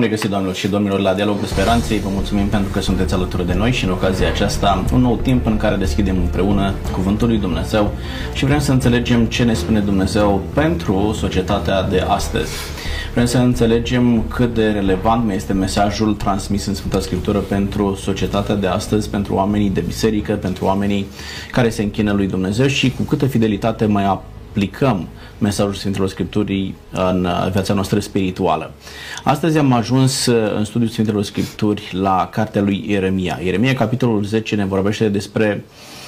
Bun regăsit, doamnelor și domnilor, la Dialogul Speranței. Vă mulțumim pentru că sunteți alături de noi și în ocazia aceasta un nou timp în care deschidem împreună Cuvântul lui Dumnezeu și vrem să înțelegem ce ne spune Dumnezeu pentru societatea de astăzi. Vrem să înțelegem cât de relevant mai este mesajul transmis în Sfânta Scriptură pentru societatea de astăzi, pentru oamenii de biserică, pentru oamenii care se închină lui Dumnezeu și cu câtă fidelitate mai aplicăm mesajul Sfintelor Scripturii în viața noastră spirituală. Astăzi am ajuns în studiul Sfintelor Scripturi la cartea lui Ieremia. Ieremia, capitolul 10, ne vorbește despre uh,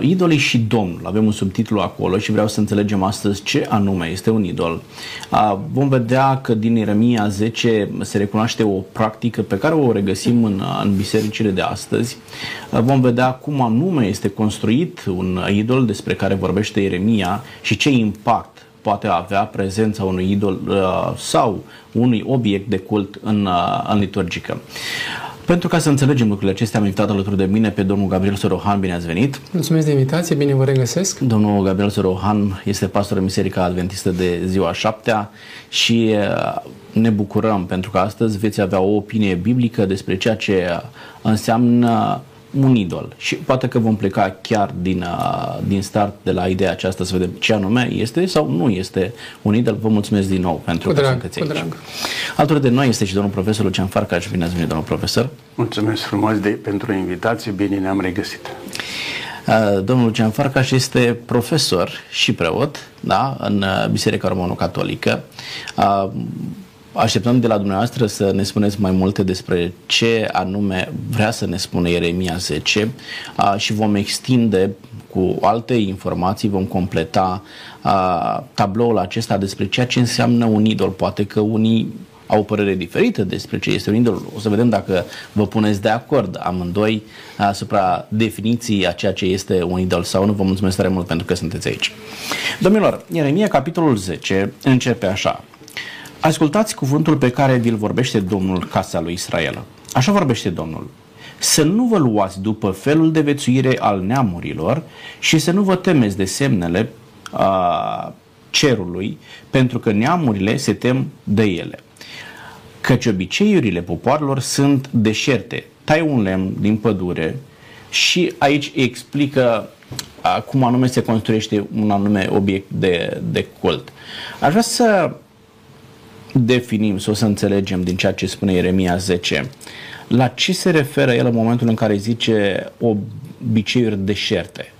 idolii și Domnul. Avem un subtitlu acolo și vreau să înțelegem astăzi ce anume este un idol. Uh, vom vedea că din Ieremia 10 se recunoaște o practică pe care o regăsim în, în bisericile de astăzi. Uh, vom vedea cum anume este construit un idol despre care vorbește Ieremia și ce impact poate avea prezența unui idol uh, sau unui obiect de cult în, uh, în liturgică. Pentru ca să înțelegem lucrurile acestea, am invitat alături de mine pe domnul Gabriel Sorohan. Bine ați venit! Mulțumesc de invitație, bine vă regăsesc! Domnul Gabriel Sorohan este pastor în Biserica Adventistă de ziua șaptea și uh, ne bucurăm pentru că astăzi veți avea o opinie biblică despre ceea ce înseamnă un idol. Și poate că vom pleca chiar din, uh, din start de la ideea aceasta să vedem ce anume este sau nu este un idol. Vă mulțumesc din nou pentru cu că drag, sunteți cu aici. drag. Alături de noi este și domnul profesor Lucian Farcaș. Bine ați venit, domnul profesor. Mulțumesc frumos de, pentru invitație, bine ne-am regăsit. Uh, Domnul Lucian Farcaș este profesor și preot da, în uh, Biserica Romano-Catolică. Uh, Așteptăm de la dumneavoastră să ne spuneți mai multe despre ce anume vrea să ne spune Ieremia 10 uh, și vom extinde cu alte informații, vom completa uh, tabloul acesta despre ceea ce înseamnă un idol. Poate că unii au o părere diferită despre ce este un idol. O să vedem dacă vă puneți de acord amândoi asupra definiției a ceea ce este un idol sau nu. Vă mulțumesc tare mult pentru că sunteți aici. Domnilor, Ieremia, capitolul 10, începe așa. Ascultați cuvântul pe care vi-l vorbește Domnul casa lui Israel. Așa vorbește Domnul. Să nu vă luați după felul de vețuire al neamurilor și să nu vă temeți de semnele a, cerului, pentru că neamurile se tem de ele. Căci obiceiurile popoarelor sunt deșerte. Tai un lemn din pădure și aici explică a, cum anume se construiește un anume obiect de, de cult. Aș vrea să definim, să o să înțelegem din ceea ce spune Ieremia 10, la ce se referă el în momentul în care zice obiceiuri deșerte?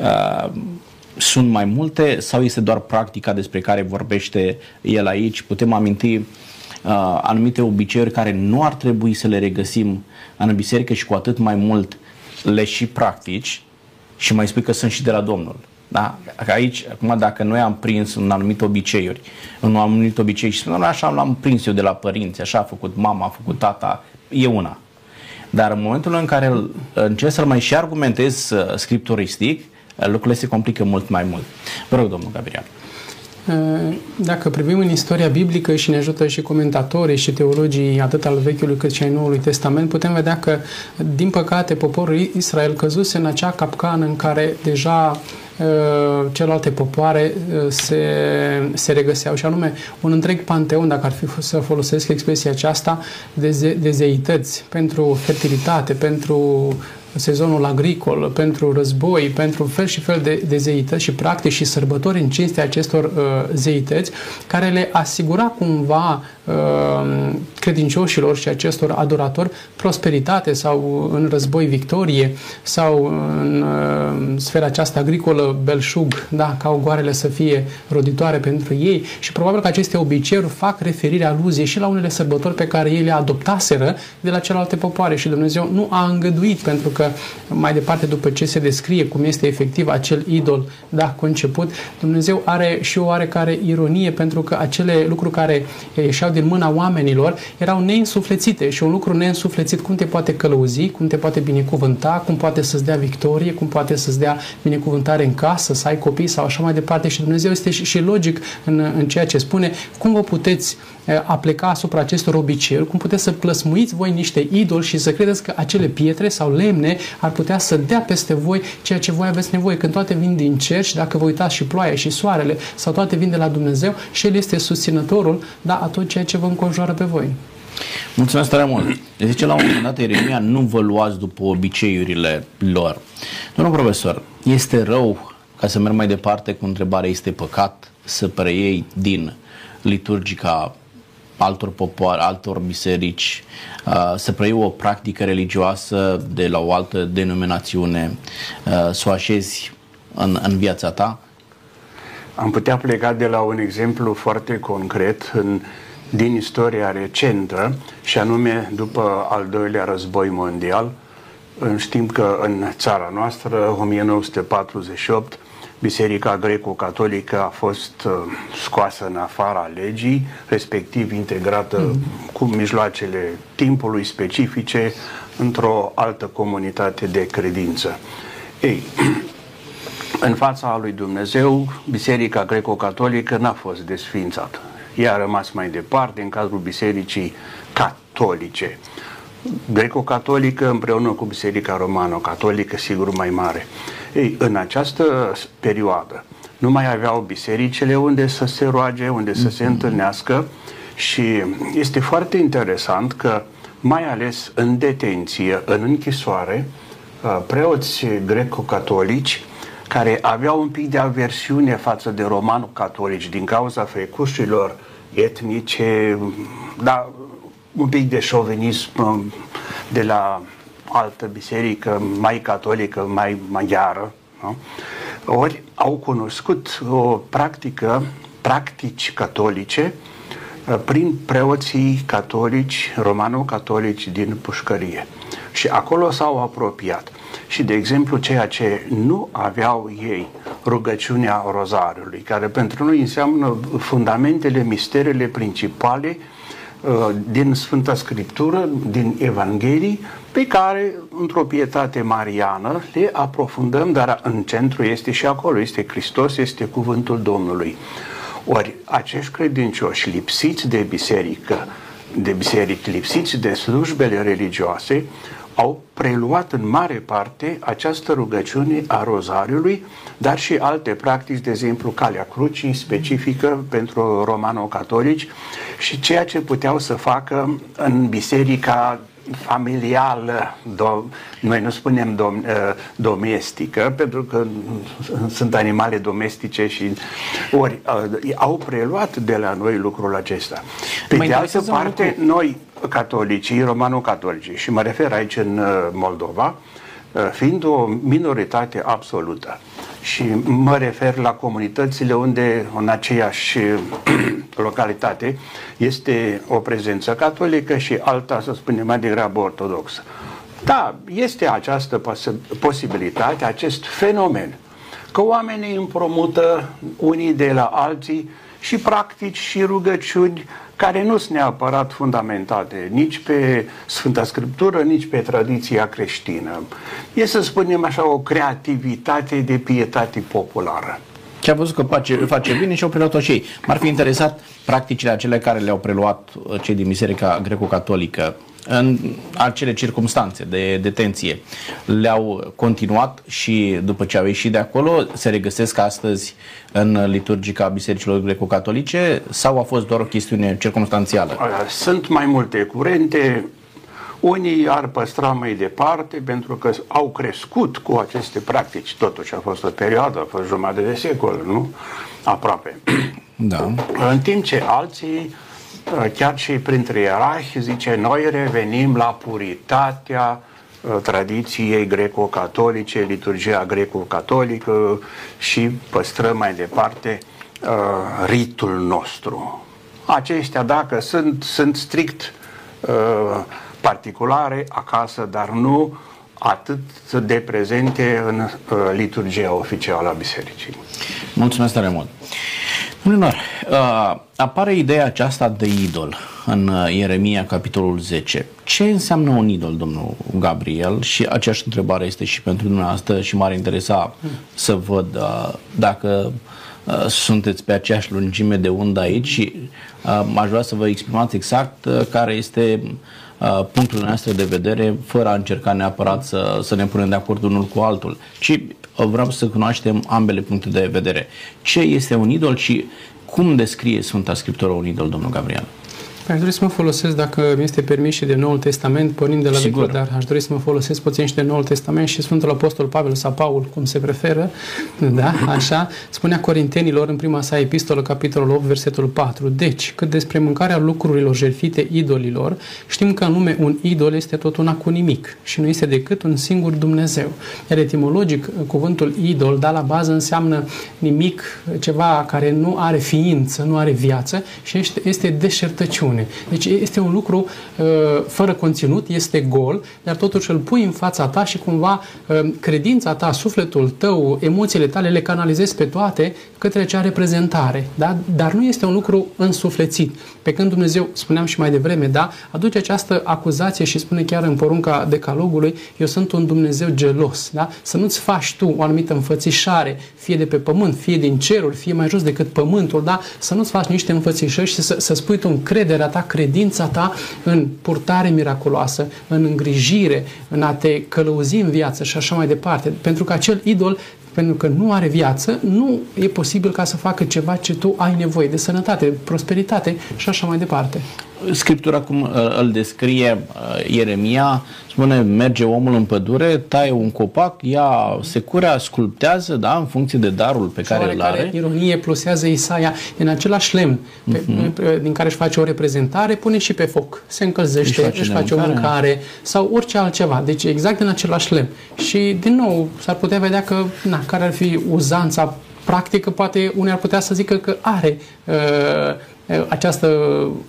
Uh, sunt mai multe sau este doar practica despre care vorbește el aici? Putem aminti uh, anumite obiceiuri care nu ar trebui să le regăsim în biserică și cu atât mai mult le și practici și mai spui că sunt și de la Domnul. Da? Că aici, acum, dacă noi am prins un anumit obiceiuri, un anumit obicei și spunem, așa l-am prins eu de la părinți, așa a făcut mama, a făcut tata, e una. Dar în momentul în care îl- încerc să-l mai și argumentez uh, scripturistic, uh, lucrurile se complică mult mai mult. Vă rog, domnul Gabriel. Dacă privim în istoria biblică și ne ajută și comentatorii și teologii atât al Vechiului cât și ai Noului Testament, putem vedea că, din păcate, poporul Israel căzuse în acea capcană în care deja uh, celelalte popoare uh, se, se regăseau. Și anume un întreg panteon, dacă ar fi să folosesc expresia aceasta, de, ze, de zeități pentru fertilitate, pentru sezonul agricol, pentru război, pentru fel și fel de, de zeități și practici și sărbători în cinstea acestor uh, zeități, care le asigura cumva uh, credincioșilor și acestor adoratori prosperitate sau în război victorie sau în uh, sfera aceasta agricolă belșug, da, ca ogoarele să fie roditoare pentru ei. Și probabil că aceste obiceiuri fac referire aluzie și la unele sărbători pe care ei le adoptaseră de la celelalte popoare. Și Dumnezeu nu a îngăduit pentru că mai departe după ce se descrie cum este efectiv acel idol da, conceput, Dumnezeu are și o oarecare ironie pentru că acele lucruri care ieșeau din mâna oamenilor erau neînsuflețite și un lucru neînsuflețit cum te poate călăuzi, cum te poate binecuvânta, cum poate să-ți dea victorie, cum poate să-ți dea binecuvântare în casă, să ai copii sau așa mai departe. Și Dumnezeu este și, și logic în, în ceea ce spune. Cum vă puteți a pleca asupra acestor obiceiuri, cum puteți să plăsmuiți voi niște idoli și să credeți că acele pietre sau lemne ar putea să dea peste voi ceea ce voi aveți nevoie, când toate vin din cer și dacă vă uitați și ploaia și soarele sau toate vin de la Dumnezeu și El este susținătorul, da, a tot ceea ceea ce vă înconjoară pe voi. Mulțumesc tare mult. Zice la un moment dat Ieremia, nu vă luați după obiceiurile lor. Domnul profesor, este rău, ca să merg mai departe cu întrebarea, este păcat să preiei din liturgica altor popoare, altor biserici, uh, să preiei o practică religioasă de la o altă denominațiune, uh, să o așezi în, în viața ta? Am putea pleca de la un exemplu foarte concret în, din istoria recentă și anume după al doilea război mondial. Știm că în țara noastră, 1948, Biserica Greco-Catolică a fost uh, scoasă în afara legii, respectiv integrată mm. cu mijloacele timpului specifice într-o altă comunitate de credință. Ei, în fața lui Dumnezeu, Biserica Greco-Catolică n-a fost desfințată. Ea a rămas mai departe în cadrul Bisericii Catolice. Greco-catolică împreună cu Biserica Romano-Catolică, sigur mai mare. Ei, în această perioadă nu mai aveau bisericile unde să se roage, unde să se mhm. întâlnească și este foarte interesant că mai ales în detenție, în închisoare, uh, preoți greco-catolici care aveau un pic de aversiune față de romano-catolici din cauza frecușilor etnice, da, un pic de șovinism um, de la altă biserică mai catolică, mai maghiară, nu? ori au cunoscut o practică, practici catolice uh, prin preoții catolici, romano-catolici din pușcărie. Și acolo s-au apropiat. Și, de exemplu, ceea ce nu aveau ei, rugăciunea rozariului, care pentru noi înseamnă fundamentele, misterele principale uh, din Sfânta Scriptură, din Evanghelii, pe care, într-o pietate mariană, le aprofundăm, dar în centru este și acolo, este Hristos, este cuvântul Domnului. Ori acești credincioși lipsiți de biserică, de biserici, lipsiți de slujbele religioase, au preluat în mare parte această rugăciune a rozariului, dar și alte practici, de exemplu calea crucii, specifică pentru romano-catolici și ceea ce puteau să facă în biserica familială, do, noi nu spunem dom, uh, domestică, pentru că sunt animale domestice și ori uh, au preluat de la noi lucrul acesta. Pe de altă parte, noi, catolicii, romano-catolicii, și mă refer aici în uh, Moldova, fiind o minoritate absolută, și mă refer la comunitățile unde în aceeași localitate este o prezență catolică și alta, să spunem, mai degrabă ortodoxă. Da, este această pos- posibilitate, acest fenomen, că oamenii împromută unii de la alții și practici și rugăciuni care nu sunt neapărat fundamentate nici pe Sfânta Scriptură, nici pe tradiția creștină. E să spunem așa o creativitate de pietate populară. Ce a văzut că face, face bine și au preluat-o și ei. M-ar fi interesat practicile acele care le-au preluat uh, cei din Biserica Greco-Catolică în acele circunstanțe de detenție le-au continuat și după ce au ieșit de acolo se regăsesc astăzi în liturgica bisericilor greco-catolice sau a fost doar o chestiune circunstanțială? Sunt mai multe curente, unii ar păstra mai departe pentru că au crescut cu aceste practici. Totuși a fost o perioadă, a fost jumătate de secol, nu? Aproape. Da. În timp ce alții Uh, chiar și printre ierarhi, zice, noi revenim la puritatea uh, tradiției greco-catolice, liturgia greco-catolică și păstrăm mai departe uh, ritul nostru. Aceștia, dacă sunt, sunt strict particulare acasă, dar nu atât de prezente în liturgia oficială a bisericii. Mulțumesc tare mult! Domnilor, uh, apare ideea aceasta de idol în uh, Ieremia, capitolul 10. Ce înseamnă un idol, domnul Gabriel? Și aceeași întrebare este și pentru dumneavoastră și m-ar interesa să văd uh, dacă uh, sunteți pe aceeași lungime de undă aici și uh, aș vrea să vă exprimați exact uh, care este uh, punctul nostru de vedere, fără a încerca neapărat să, să ne punem de acord unul cu altul, ci vreau să cunoaștem ambele puncte de vedere. Ce este un idol și cum descrie Sfânta Scriptură un idol, domnul Gabriel? Păi aș dori să mă folosesc, dacă mi este permis și de Noul Testament, pornind de la Sigur. Vechiul, dar aș dori să mă folosesc puțin și de Noul Testament și Sfântul Apostol Pavel sau Paul, cum se preferă, da, așa, spunea Corintenilor în prima sa epistolă, capitolul 8, versetul 4. Deci, cât despre mâncarea lucrurilor jertfite idolilor, știm că în lume un idol este tot una cu nimic și nu este decât un singur Dumnezeu. Iar etimologic, cuvântul idol, da, la bază înseamnă nimic, ceva care nu are ființă, nu are viață și este, este deșertăciune. Deci este un lucru uh, fără conținut, este gol, dar totuși îl pui în fața ta și cumva uh, credința ta, sufletul tău, emoțiile tale le canalizezi pe toate către cea reprezentare. Da? Dar nu este un lucru însuflețit. Pe când Dumnezeu, spuneam și mai devreme, da, aduce această acuzație și spune chiar în porunca decalogului, eu sunt un Dumnezeu gelos. Da? Să nu-ți faci tu o anumită înfățișare, fie de pe pământ, fie din ceruri, fie mai jos decât pământul, da? să nu-ți faci niște înfățișări și să, să spui tu încrederea ta, credința ta în purtare miraculoasă, în îngrijire, în a te călăuzi în viață și așa mai departe. Pentru că acel idol pentru că nu are viață, nu e posibil ca să facă ceva ce tu ai nevoie, de sănătate, prosperitate și așa mai departe. Scriptura cum uh, îl descrie uh, Ieremia, spune merge omul în pădure, taie un copac, ia securea, sculptează, da, în funcție de darul pe care îl are. ironie plusează Isaia în același lemn pe, uh-huh. pe, din care își face o reprezentare, pune și pe foc, se încălzește, își face, își face o mâncare sau orice altceva. Deci exact în același lemn. Și din nou s-ar putea vedea că, na, care ar fi uzanța practică, poate unii ar putea să zică că are uh, această,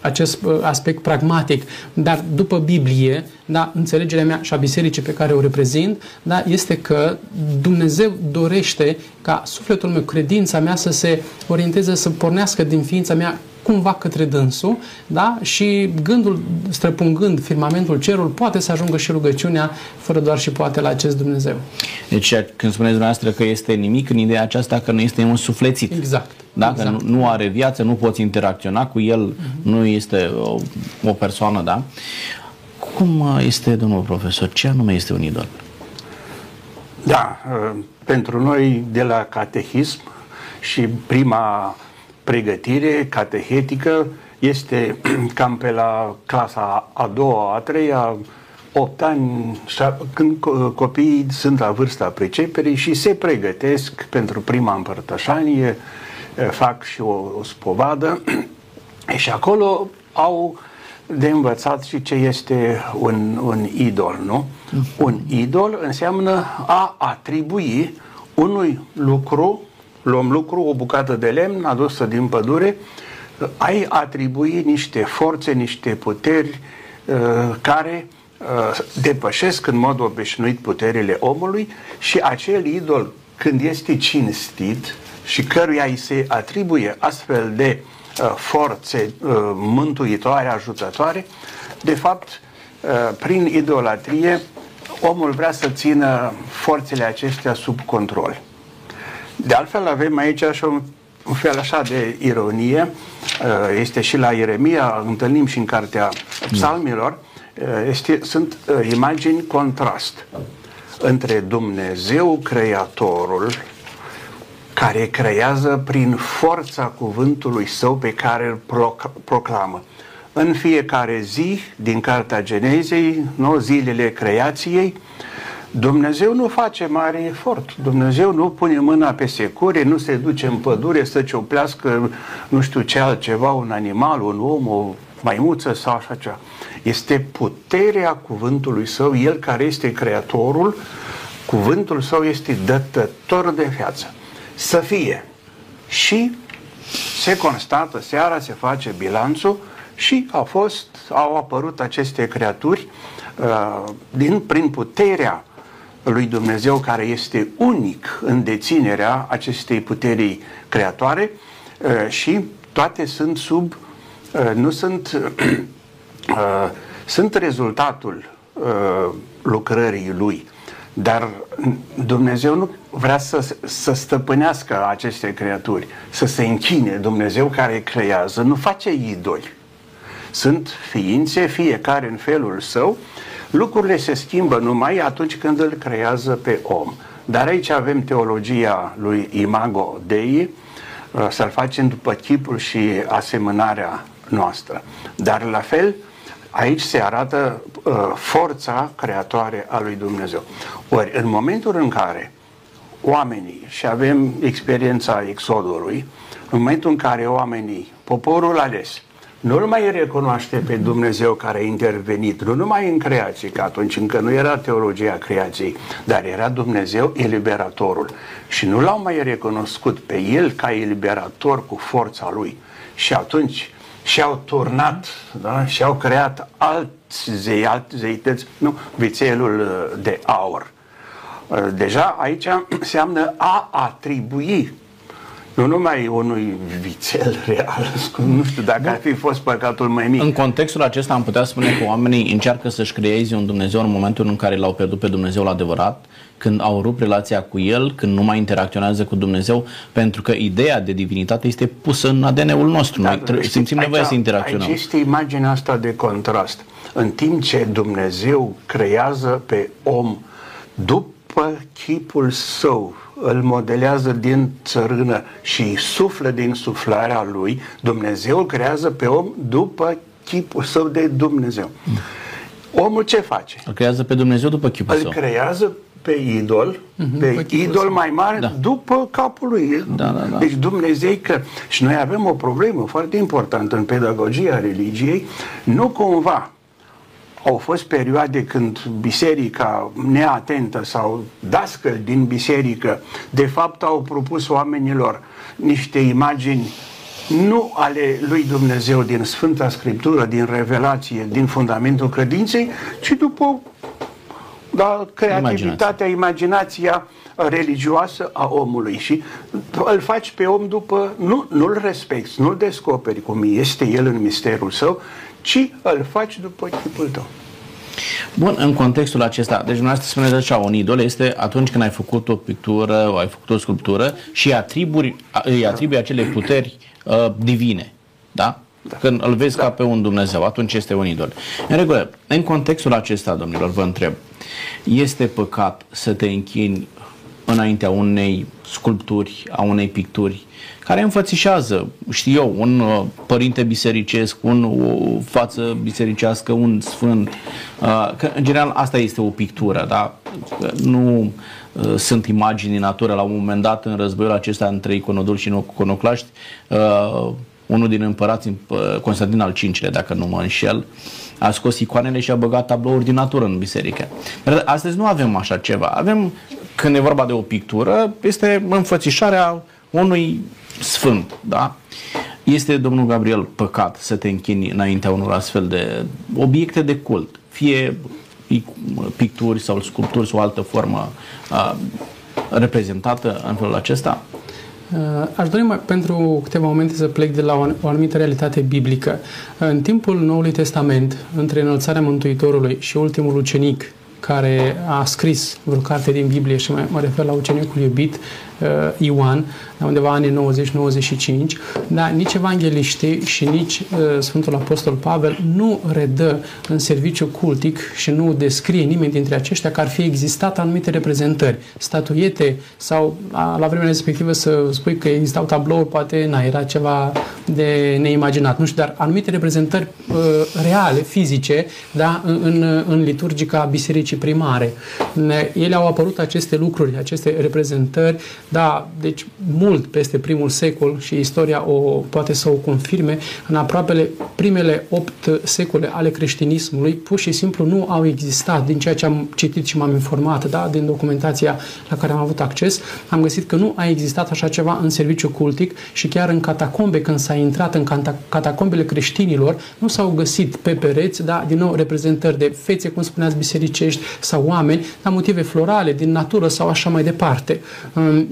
acest aspect pragmatic, dar după Biblie, da, înțelegerea mea și a bisericii pe care o reprezint, da, este că Dumnezeu dorește ca sufletul meu, credința mea să se orienteze, să pornească din ființa mea cumva către dânsul, da? și gândul, străpungând firmamentul cerul, poate să ajungă și rugăciunea, fără doar și poate la acest Dumnezeu. Deci când spuneți dumneavoastră că este nimic, în ideea aceasta că nu este un suflețit. Exact. Dacă exact. nu, nu are viață, nu poți interacționa cu el, uh-huh. nu este o, o persoană, da? Cum este, domnul profesor, ce anume este un idol? Da, pentru noi de la catehism și prima pregătire catehetică este cam pe la clasa a doua, a treia, 8 ani, când copiii sunt la vârsta priceperii și se pregătesc pentru prima împărtășanie, fac și o, o spovadă și acolo au de învățat și ce este un, un idol, nu? Un idol înseamnă a atribui unui lucru luăm lucru, o bucată de lemn adusă din pădure, ai atribui niște forțe, niște puteri uh, care uh, depășesc în mod obișnuit puterile omului și acel idol, când este cinstit și căruia îi se atribuie astfel de uh, forțe uh, mântuitoare, ajutătoare, de fapt, uh, prin idolatrie, omul vrea să țină forțele acestea sub control. De altfel avem aici și un, un fel așa de ironie, uh, este și la Ieremia, întâlnim și în cartea psalmilor, uh, este, sunt uh, imagini contrast între Dumnezeu Creatorul, care creează prin forța cuvântului său pe care îl proclamă. În fiecare zi din Cartea Genezei, nu, zilele creației, Dumnezeu nu face mare efort. Dumnezeu nu pune mâna pe secure, nu se duce în pădure să cioplească nu știu ce altceva, un animal, un om, o maimuță sau așa ceva. Este puterea cuvântului său, el care este creatorul, cuvântul său este dătător de viață. Să fie. Și se constată, seara se face bilanțul și a fost, au apărut aceste creaturi uh, din, prin puterea lui Dumnezeu care este unic în deținerea acestei puteri creatoare uh, și toate sunt sub, uh, nu sunt, uh, sunt rezultatul lucrării lui. Dar Dumnezeu nu vrea să, să stăpânească aceste creaturi, să se închine. Dumnezeu care creează nu face idoli. Sunt ființe, fiecare în felul său, Lucrurile se schimbă numai atunci când îl creează pe om. Dar aici avem teologia lui Imago Dei, uh, să-l facem după chipul și asemănarea noastră. Dar la fel, aici se arată uh, forța creatoare a lui Dumnezeu. Ori, în momentul în care oamenii, și avem experiența exodului, în momentul în care oamenii, poporul ales, nu mai recunoaște pe Dumnezeu care a intervenit, nu numai în creație, că atunci încă nu era teologia creației, dar era Dumnezeu eliberatorul. Și nu l-au mai recunoscut pe El ca eliberator cu forța Lui. Și atunci și-au turnat da? și-au creat alți zei, alți zeități, nu, vițelul uh, de aur. Uh, deja aici înseamnă a atribui nu numai unui vițel real, nu știu dacă ar fi fost păcatul mai mic. În contextul acesta am putea spune că oamenii încearcă să-și creeze un Dumnezeu în momentul în care l-au pierdut pe Dumnezeu adevărat, când au rupt relația cu El, când nu mai interacționează cu Dumnezeu, pentru că ideea de divinitate este pusă în ADN-ul nostru. Da, Noi trebuie, simțim nevoie să interacționăm. Aici este imaginea asta de contrast. În timp ce Dumnezeu creează pe om după chipul său, îl modelează din țărână și suflă din suflarea lui, Dumnezeu îl creează pe om după chipul său de Dumnezeu. Omul ce face? Îl creează pe Dumnezeu după chipul îl său. Îl creează pe idol, uh-huh, pe idol mai mare, da. după capul lui. Da, da, da. Deci Dumnezeu că... Și noi avem o problemă foarte importantă în pedagogia religiei, nu cumva au fost perioade când biserica neatentă sau dascăl din biserică de fapt au propus oamenilor niște imagini nu ale lui Dumnezeu din Sfânta Scriptură, din revelație, din fundamentul credinței, ci după da, creativitatea, imaginația religioasă a omului și îl faci pe om după, nu, nu-l respecti, nu-l descoperi cum este el în misterul său, ci îl faci după chipul tău. Bun, în contextul acesta, deci dumneavoastră spuneți așa, un idol este atunci când ai făcut o pictură, o ai făcut o sculptură și atriburi, îi atribui acele puteri uh, divine, da? Da? Când îl vezi da. ca pe un Dumnezeu, atunci este un idol. În regulă, în contextul acesta, domnilor, vă întreb, este păcat să te închini înaintea unei sculpturi, a unei picturi care înfățișează, știu eu, un uh, părinte bisericesc, un, o față bisericească, un sfânt. Uh, că, în general, asta este o pictură, da? Nu uh, sunt imagini din natură. La un moment dat, în războiul acesta între iconodul și iconoclaști, unul din împărați, Constantin al V-lea, dacă nu mă înșel, a scos icoanele și a băgat tablouri din natură în biserică. Dar astăzi nu avem așa ceva. Avem, când e vorba de o pictură, este înfățișarea unui sfânt, da? Este, domnul Gabriel, păcat să te închini înaintea unor astfel de obiecte de cult, fie picturi sau sculpturi sau o altă formă a, reprezentată în felul acesta? Aș dori mai, pentru câteva momente să plec de la o, o anumită realitate biblică. În timpul Noului Testament, între înălțarea Mântuitorului și ultimul ucenic care a scris vreo carte din Biblie și mă, mă refer la ucenicul iubit, uh, Ioan, la undeva anii 90-95, dar nici evangeliștii și nici uh, Sfântul Apostol Pavel nu redă în serviciu cultic și nu descrie nimeni dintre aceștia că ar fi existat anumite reprezentări, statuiete sau la, la vremea respectivă să spui că existau tablouri, poate na, era ceva de neimaginat, nu știu, dar anumite reprezentări uh, reale, fizice, da, în, în, în liturgica bisericii primare. Ele au apărut aceste lucruri, aceste reprezentări, da, deci mult peste primul secol și istoria o poate să o confirme, în aproape primele opt secole ale creștinismului, pur și simplu nu au existat, din ceea ce am citit și m-am informat, da, din documentația la care am avut acces, am găsit că nu a existat așa ceva în serviciu cultic și chiar în catacombe, când s-a intrat în catacombele creștinilor, nu s-au găsit pe pereți, da, din nou reprezentări de fețe, cum spuneați, bisericești sau oameni, dar motive florale, din natură sau așa mai departe.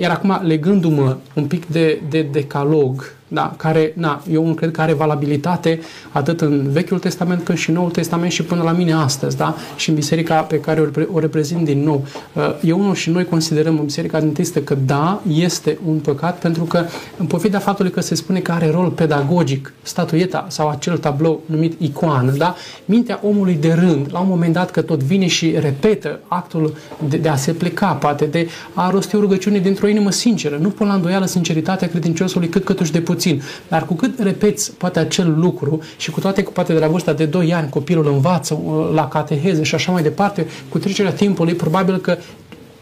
Iar acum, legându-mă un pic de, de decalog da, care, na, eu nu cred că are valabilitate atât în Vechiul Testament cât și în Noul Testament și până la mine astăzi, da, și în biserica pe care o, o reprezint din nou. Uh, eu unul și noi considerăm în biserica adventistă că da, este un păcat pentru că în pofida faptului că se spune că are rol pedagogic statuieta sau acel tablou numit icoană, da, mintea omului de rând, la un moment dat că tot vine și repetă actul de, de a se pleca, poate de a rosti o rugăciune dintr-o inimă sinceră, nu pun la îndoială sinceritatea credinciosului cât cât de puțin puțin. Dar cu cât repeți poate acel lucru și cu toate că poate de la vârsta de 2 ani copilul învață uh, la cateheze și așa mai departe, cu trecerea timpului probabil că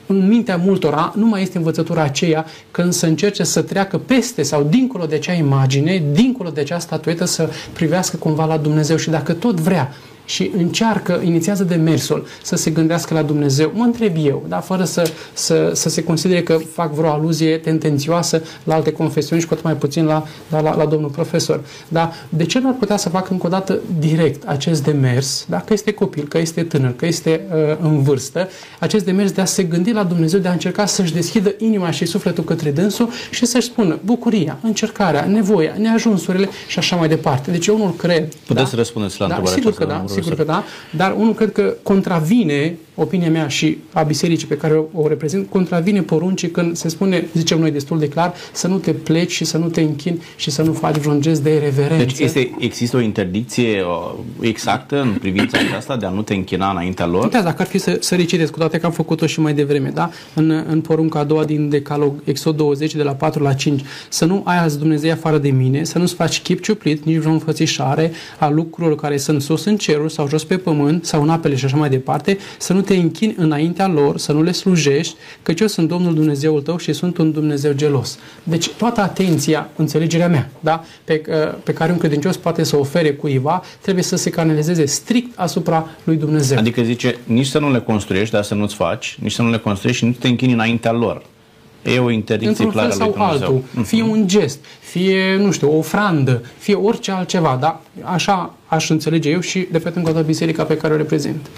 în mintea multora nu mai este învățătura aceea când să încerce să treacă peste sau dincolo de acea imagine, dincolo de acea statuetă, să privească cumva la Dumnezeu și dacă tot vrea și încearcă, inițiază demersul să se gândească la Dumnezeu. Mă întreb eu, da, fără să, să, să se considere că fac vreo aluzie tendențioasă la alte confesiuni și cu atât mai puțin la, la, la, la domnul profesor. Da? De ce nu ar putea să facă încă o dată direct acest demers, da? că este copil, că este tânăr, că este uh, în vârstă, acest demers de a se gândi la Dumnezeu, de a încerca să-și deschidă inima și sufletul către dânsul și să-și spună bucuria, încercarea, nevoia, neajunsurile și așa mai departe. Deci eu unul cred... Puteți da? să răspundeți la da, întrebarea sigur aceasta, că da, sigur că da, dar unul cred că contravine opinia mea și a bisericii pe care o, o reprezint, contravine poruncii când se spune, zicem noi destul de clar, să nu te pleci și să nu te închini și să nu faci vreun gest de reverență. Deci este, există o interdicție exactă în privința aceasta de a nu te închina înaintea lor? Da, dacă ar fi să, să recitesc, cu toate că am făcut-o și mai devreme, da? În, în porunca a doua din Decalog, Exod 20, de la 4 la 5, să nu ai azi Dumnezeu afară de mine, să nu-ți faci chip ciuplit, nici vreo înfățișare a lucrurilor care sunt sus în ceruri sau jos pe pământ sau în apele și așa mai departe, să nu te închini înaintea lor, să nu le slujești, căci eu sunt Domnul Dumnezeul tău și sunt un Dumnezeu gelos. Deci toată atenția, înțelegerea mea, da, pe, uh, pe care un credincios poate să ofere cuiva, trebuie să se canalizeze strict asupra lui Dumnezeu. Adică zice, nici să nu le construiești, dar să nu-ți faci, nici să nu le construiești și nu te închini înaintea lor. E o interdicție Într-un clară fel sau lui Dumnezeu. altul, fie un gest, fie, nu știu, o ofrandă, fie orice altceva, da? Așa aș înțelege eu și, repet încă o dată, biserica pe care o reprezint.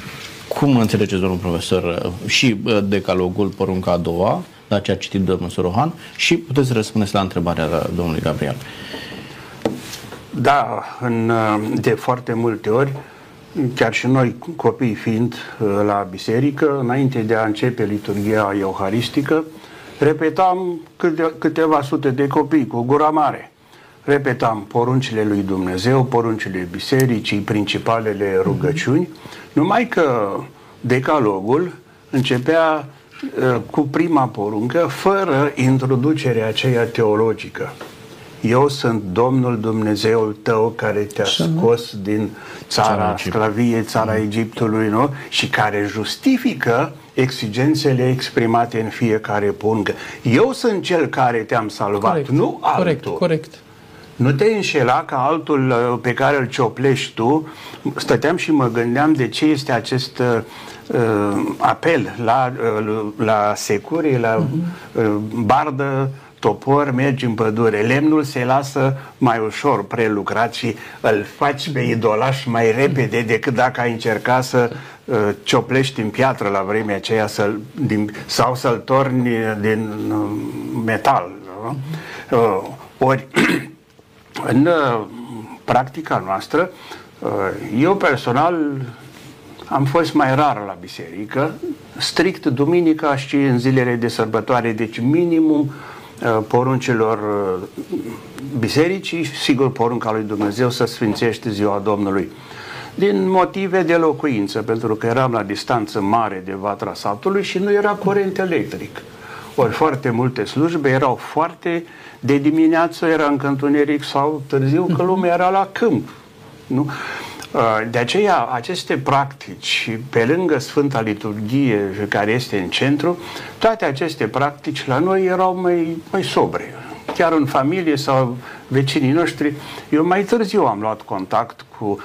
Cum înțelegeți, domnul profesor, și uh, decalogul, porunca a doua, la ce a citit domnul Sorohan, și puteți răspundeți la întrebarea domnului Gabriel. Da, în, de foarte multe ori, chiar și noi, copii fiind uh, la biserică, înainte de a începe liturgia euharistică, repetam câte, câteva sute de copii cu gura mare. Repetam poruncile lui Dumnezeu, poruncile bisericii, principalele rugăciuni, numai că decalogul începea uh, cu prima poruncă, fără introducerea aceea teologică. Eu sunt Domnul Dumnezeul tău care te-a scos din țara sclaviei, țara Egiptului, nu? Și care justifică exigențele exprimate în fiecare punct. Eu sunt cel care te-am salvat, Corect, nu altul. corect, corect. Nu te înșela ca altul uh, pe care îl cioplești tu. Stăteam și mă gândeam de ce este acest uh, apel la, uh, la securi, la uh, bardă, topor, mergi în pădure. Lemnul se lasă mai ușor prelucrat și îl faci pe idolaș mai repede decât dacă ai încerca să uh, cioplești în piatră la vremea aceea să din, sau să-l torni din uh, metal. Nu? Uh, ori în uh, practica noastră, uh, eu personal am fost mai rar la biserică, strict duminica și în zilele de sărbătoare, deci minimum uh, poruncilor bisericii, sigur porunca lui Dumnezeu să sfințește ziua Domnului. Din motive de locuință, pentru că eram la distanță mare de vatra satului și nu era curent electric. Ori foarte multe slujbe erau foarte de dimineață era încă întuneric sau târziu că lumea era la câmp. Nu? De aceea, aceste practici, pe lângă Sfânta Liturghie, care este în centru, toate aceste practici la noi erau mai, mai sobre. Chiar în familie sau vecinii noștri, eu mai târziu am luat contact cu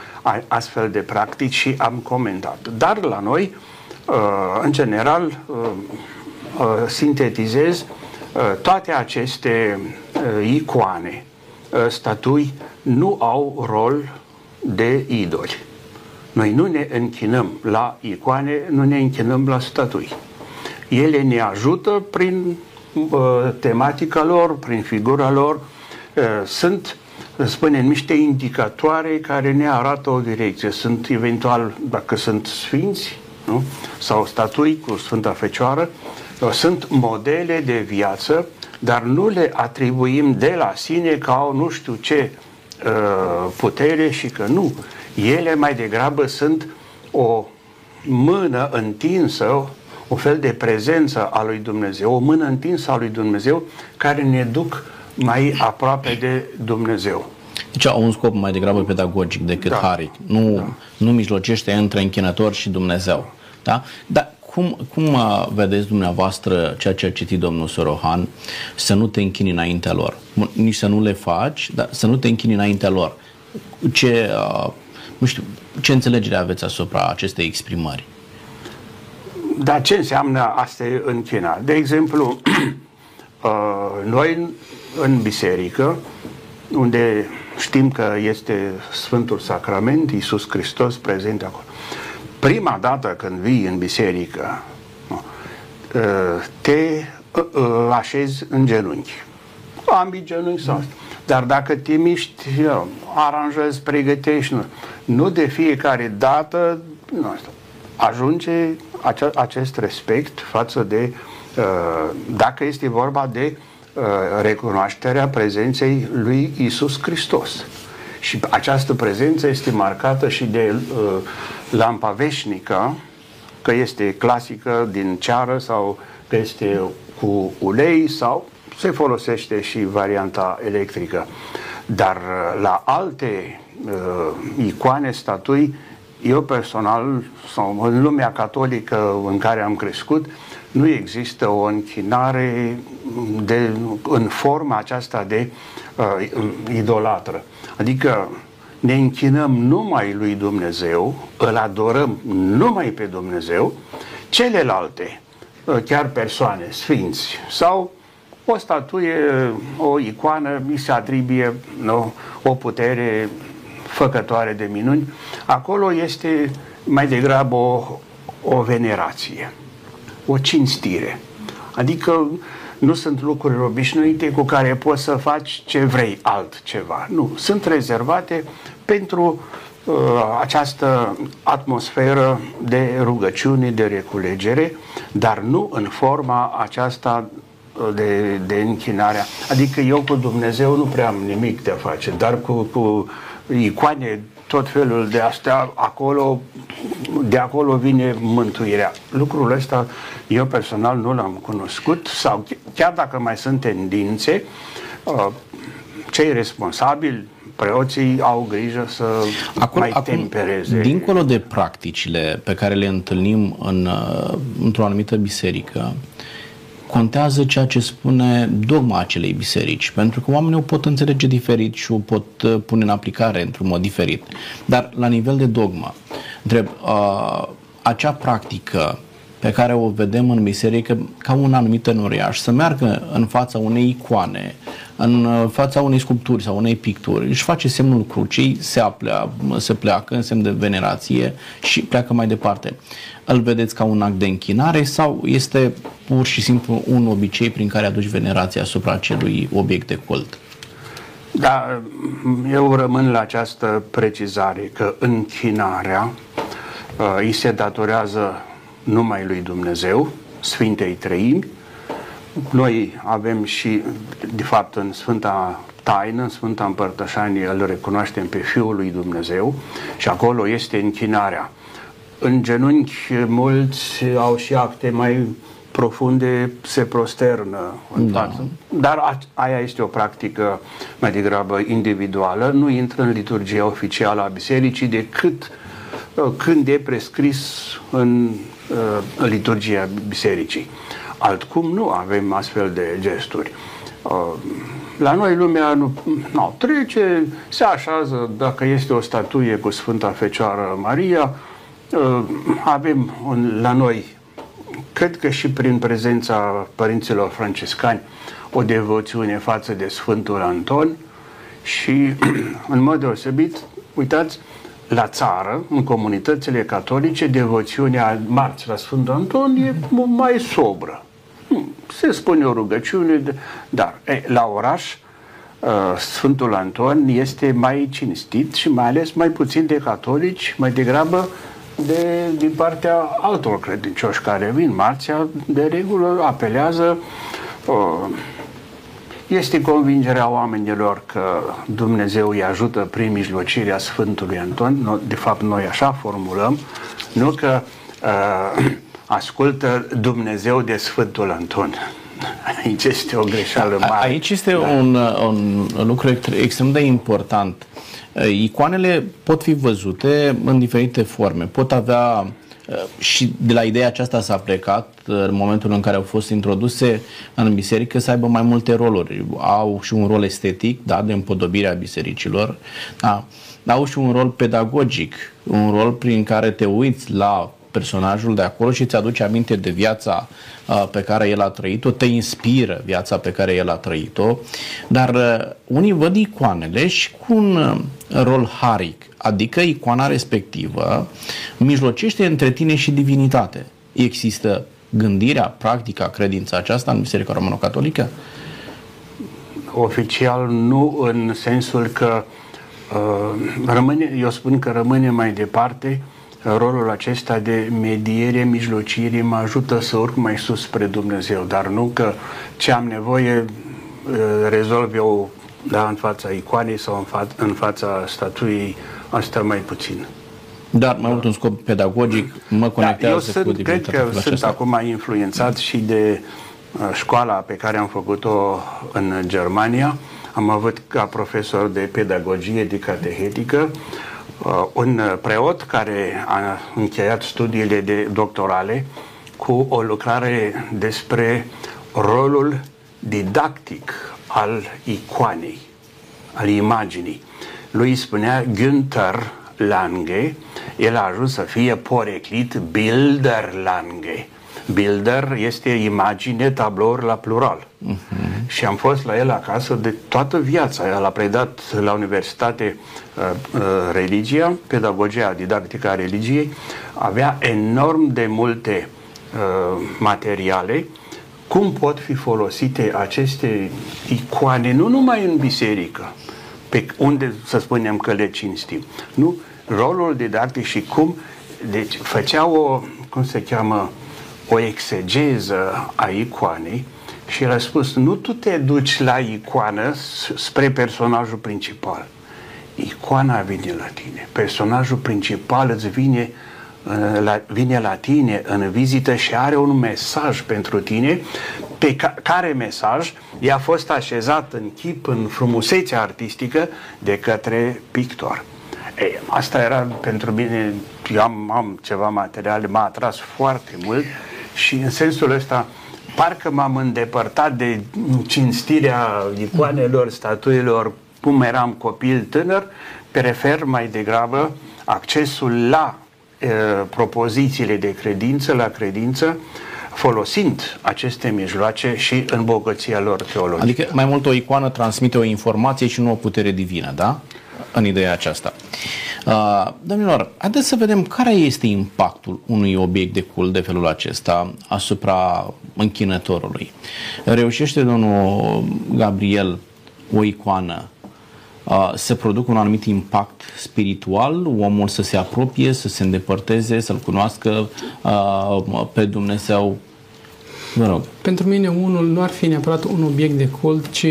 astfel de practici și am comentat. Dar la noi, în general, sintetizez, toate aceste icoane, statui, nu au rol de idoli. Noi nu ne închinăm la icoane, nu ne închinăm la statui. Ele ne ajută prin uh, tematica lor, prin figura lor. Uh, sunt, spunem, niște indicatoare care ne arată o direcție. Sunt eventual, dacă sunt sfinți, nu? sau statui cu Sfânta Fecioară, uh, sunt modele de viață, dar nu le atribuim de la sine ca o nu știu ce Uh, putere și că nu. Ele mai degrabă sunt o mână întinsă, o fel de prezență a lui Dumnezeu, o mână întinsă a lui Dumnezeu care ne duc mai aproape de Dumnezeu. Deci au un scop mai degrabă pedagogic decât da. haric. Nu, da. nu mijlocește între închinător și Dumnezeu. Da? Dar cum, cum uh, vedeți dumneavoastră ceea ce a citit domnul Sorohan, să nu te închini înaintea lor? Nici să nu le faci, dar să nu te închini înaintea lor. Ce, uh, nu știu, ce înțelegere aveți asupra acestei exprimări? Dar ce înseamnă asta închina? De exemplu, uh, noi în biserică, unde știm că este Sfântul Sacrament, Iisus Hristos prezent acolo. Prima dată când vii în biserică, uh, te uh, așezi în genunchi. Ambii genunchi sau Dar dacă te miști, aranjezi, pregătești, nu, nu de fiecare dată, nu știu, ajunge acest respect față de, uh, dacă este vorba de uh, recunoașterea prezenței lui Isus Hristos. Și această prezență este marcată și de uh, lampa veșnică, că este clasică din ceară sau că este cu ulei sau se folosește și varianta electrică. Dar la alte uh, icoane, statui, eu personal, sau în lumea catolică în care am crescut, nu există o închinare de, în forma aceasta de uh, idolatră. Adică ne închinăm numai lui Dumnezeu, îl adorăm numai pe Dumnezeu, celelalte, uh, chiar persoane, sfinți sau o statuie, o icoană, mi se atribuie nu, o putere făcătoare de minuni, acolo este mai degrabă o, o venerație, o cinstire. Adică nu sunt lucruri obișnuite cu care poți să faci ce vrei altceva. Nu, sunt rezervate pentru uh, această atmosferă de rugăciune, de reculegere, dar nu în forma aceasta uh, de, de închinarea. Adică eu cu Dumnezeu nu prea am nimic de a face, dar cu, cu icoane, tot felul de astea, acolo, de acolo vine mântuirea. Lucrul ăsta eu personal nu l-am cunoscut sau chiar dacă mai sunt tendințe, uh, cei responsabili, preoții au grijă să acum, mai acum, tempereze. Dincolo de practicile pe care le întâlnim în, uh, într-o anumită biserică, contează ceea ce spune dogma acelei biserici, pentru că oamenii o pot înțelege diferit și o pot uh, pune în aplicare într-un mod diferit. Dar la nivel de dogma, întreb, uh, acea practică pe care o vedem în biserică ca un anumit înuriaș, să meargă în fața unei icoane, în uh, fața unei sculpturi sau unei picturi, își face semnul crucii, se, aplea, se pleacă în semn de venerație și pleacă mai departe. Îl vedeți ca un act de închinare sau este pur și simplu un obicei prin care aduci venerația asupra acelui obiect de cult? Da, eu rămân la această precizare că închinarea uh, îi se datorează numai lui Dumnezeu, Sfintei Trăimi. Noi avem și, de fapt, în Sfânta Taină, în Sfânta Împărtășanie, îl recunoaștem pe Fiul lui Dumnezeu și acolo este închinarea. În genunchi mulți au și acte mai profunde, se prosternă în da. față. Dar aia este o practică mai degrabă individuală, nu intră în liturgia oficială a bisericii decât uh, când e prescris în uh, liturgia bisericii. Altcum nu avem astfel de gesturi. Uh, la noi lumea nu, nu trece, se așează, dacă este o statuie cu Sfânta Fecioară Maria, uh, avem un, la noi, cred că și prin prezența părinților franciscani, o devoțiune față de Sfântul Anton și, în mod deosebit, uitați, la țară, în comunitățile catolice, devoțiunea marți la Sfântul Anton e mai sobră. Se spune o rugăciune, dar e, la oraș uh, Sfântul Anton este mai cinstit și mai ales mai puțin de catolici, mai degrabă de, din partea altor credincioși care vin marțea, de regulă apelează uh, este convingerea oamenilor că Dumnezeu îi ajută prin mijlocirea Sfântului Anton, de fapt noi așa formulăm, nu că uh, ascultă Dumnezeu de Sfântul Anton. Aici este o greșeală mare. Aici este da. un, un lucru extrem de important. Icoanele pot fi văzute în diferite forme. Pot avea și de la ideea aceasta s-a plecat în momentul în care au fost introduse în biserică să aibă mai multe roluri. Au și un rol estetic, da, de împodobire a bisericilor, da, au și un rol pedagogic, un rol prin care te uiți la personajul de acolo și îți aduce aminte de viața uh, pe care el a trăit-o, te inspiră viața pe care el a trăit-o, dar uh, unii văd icoanele și cu un uh, rol haric, adică icoana respectivă mijlocește între tine și divinitate. Există gândirea, practica, credința aceasta în Biserica Romano-Catolică? Oficial nu în sensul că uh, rămâne, eu spun că rămâne mai departe uh, rolul acesta de mediere, mijlocire mă ajută să urc mai sus spre Dumnezeu, dar nu că ce am nevoie uh, rezolv eu da, în fața icoanei sau în, fa- în fața statuii, asta mai puțin. Dar mai mult un scop pedagogic mă da, conectează da, eu sunt, cu cred că sunt acesta. acum influențat și de uh, școala pe care am făcut-o în Germania. Am avut ca profesor de pedagogie, de catehetică, Uh, un preot care a încheiat studiile de doctorale cu o lucrare despre rolul didactic al icoanei, al imaginii. Lui spunea Günther Lange, el a ajuns să fie poreclit Bilder Lange. Bilder este imagine, tablouri la plural. Uh-huh. Și am fost la el acasă de toată viața. El a predat la universitate uh, uh, religia, pedagogia didactică a religiei. Avea enorm de multe uh, materiale cum pot fi folosite aceste icoane, nu numai în biserică, pe unde să spunem că le cinstim. Nu? Rolul didactic și cum deci făcea o, cum se cheamă, o exegeză a icoanei și el a spus, nu tu te duci la icoană spre personajul principal. Icoana vine la tine. Personajul principal îți vine, uh, la, vine la tine în vizită și are un mesaj pentru tine, pe ca, care mesaj i-a fost așezat în chip, în frumusețe artistică de către pictor. Ei, asta era pentru mine, eu am, am ceva materiale, m-a atras foarte mult și în sensul ăsta parcă m-am îndepărtat de cinstirea icoanelor, statuilor, cum eram copil tânăr, prefer mai degrabă accesul la e, propozițiile de credință, la credință, folosind aceste mijloace și în bogăția lor teologică. Adică mai mult o icoană transmite o informație și nu o putere divină, da? În ideea aceasta. Uh, domnilor, haideți să vedem care este impactul unui obiect de cult de felul acesta asupra închinătorului. Reușește domnul Gabriel o icoană uh, să producă un anumit impact spiritual, omul să se apropie, să se îndepărteze, să-L cunoască uh, pe Dumnezeu. Vă rog. Pentru mine unul nu ar fi neapărat un obiect de cult, ci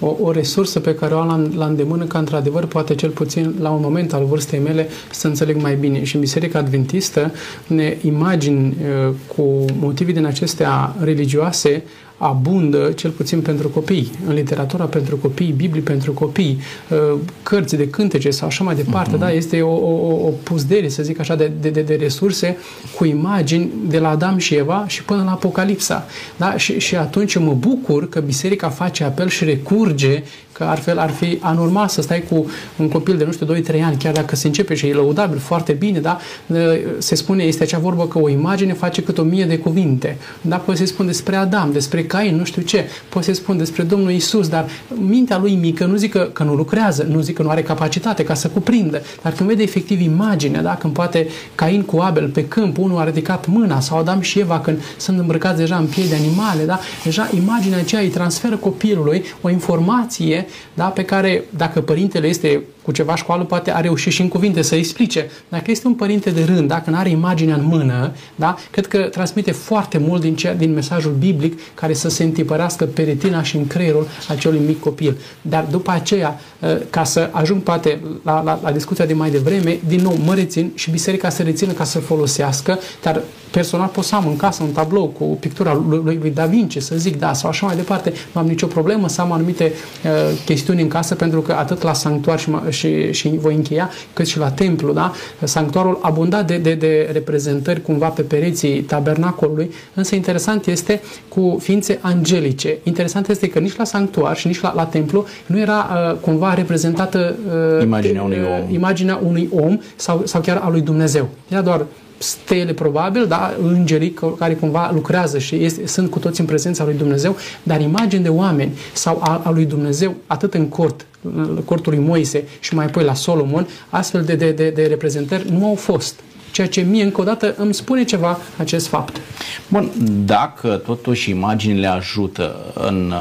o, o resursă pe care o am la, la îndemână ca într-adevăr poate cel puțin la un moment al vârstei mele să înțeleg mai bine. Și în Biserica Adventistă ne imagini uh, cu motive din acestea religioase abundă, cel puțin pentru copii, în literatura pentru copii, Biblie pentru copii, uh, cărți de cântece sau așa mai departe, uh-huh. da? Este o, o, o puzdere, să zic așa, de, de, de resurse cu imagini de la Adam și Eva și până la Apocalipsa. Da? Și, și atunci mă bucur că biserica face apel și recurge că altfel ar fi anormal să stai cu un copil de, nu știu, 2-3 ani, chiar dacă se începe și e lăudabil, foarte bine, da? Se spune, este acea vorbă că o imagine face cât o mie de cuvinte. Da? Poți să spun despre Adam, despre Cain, nu știu ce. Poți să spun despre Domnul Isus, dar mintea lui mică nu zic că, că nu lucrează, nu zic că nu are capacitate ca să cuprindă, dar când vede efectiv imaginea, da? când poate Cain cu Abel pe câmp, unul a ridicat mâna, sau Adam și Eva când sunt îmbrăcați deja în piei de animale, da? deja imaginea aceea îi transferă copilului o informație da? pe care, dacă părintele este cu ceva școală, poate a reușit și în cuvinte să explice. Dacă este un părinte de rând, dacă nu are imaginea în mână, da? cred că transmite foarte mult din, ce, din mesajul biblic care să se întipărească pe retina și în creierul acelui mic copil. Dar după aceea, ă, ca să ajung poate la, la, la discuția de mai devreme, din nou mă rețin și biserica se rețină ca să folosească, dar personal pot să am în casă un tablou cu pictura lui, lui Da Vinci, să zic, da, sau așa mai departe, nu am nicio problemă să am anumite uh, chestiuni în casă, pentru că atât la sanctuar și, și, și voi încheia, cât și la templu, da, sanctuarul abunda de, de, de reprezentări cumva pe pereții tabernacolului, însă interesant este cu ființe angelice. Interesant este că nici la sanctuar și nici la, la templu nu era uh, cumva reprezentată uh, imaginea unui uh, om, imaginea unui om sau, sau chiar a lui Dumnezeu. Era doar stele probabil, da, îngerii care cumva lucrează și este, sunt cu toți în prezența lui Dumnezeu, dar imagini de oameni sau a, a lui Dumnezeu, atât în cort, cortul lui Moise și mai apoi la Solomon, astfel de, de, de, de reprezentări nu au fost. Ceea ce mie încă o dată îmi spune ceva acest fapt. Bun, dacă totuși imaginile ajută în,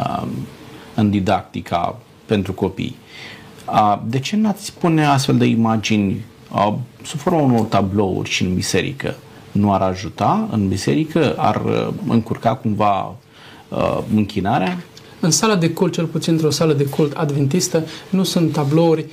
în didactica pentru copii, de ce n-ați pune astfel de imagini sub forma unor tablouri și în biserică nu ar ajuta în biserică? Ar uh, încurca cumva uh, închinarea? În sala de cult, cel puțin într-o sală de cult adventistă, nu sunt tablouri uh,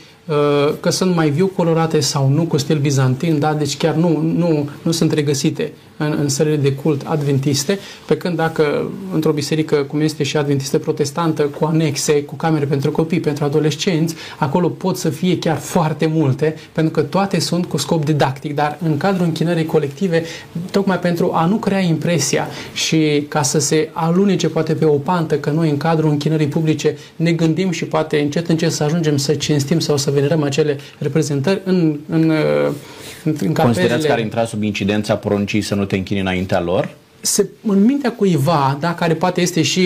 că sunt mai viu colorate sau nu cu stil bizantin, da? deci chiar nu, nu, nu sunt regăsite în, în sările de cult adventiste, pe când dacă într-o biserică cum este și adventistă protestantă, cu anexe, cu camere pentru copii, pentru adolescenți, acolo pot să fie chiar foarte multe, pentru că toate sunt cu scop didactic, dar în cadrul închinării colective, tocmai pentru a nu crea impresia și ca să se alunece poate pe o pantă că noi în cadrul închinării publice ne gândim și poate încet încet să ajungem să cinstim sau să venerăm acele reprezentări în, în în Considerați că ar intra sub incidența poruncii să nu te închini înaintea lor? se, în mintea cuiva, da, care poate este și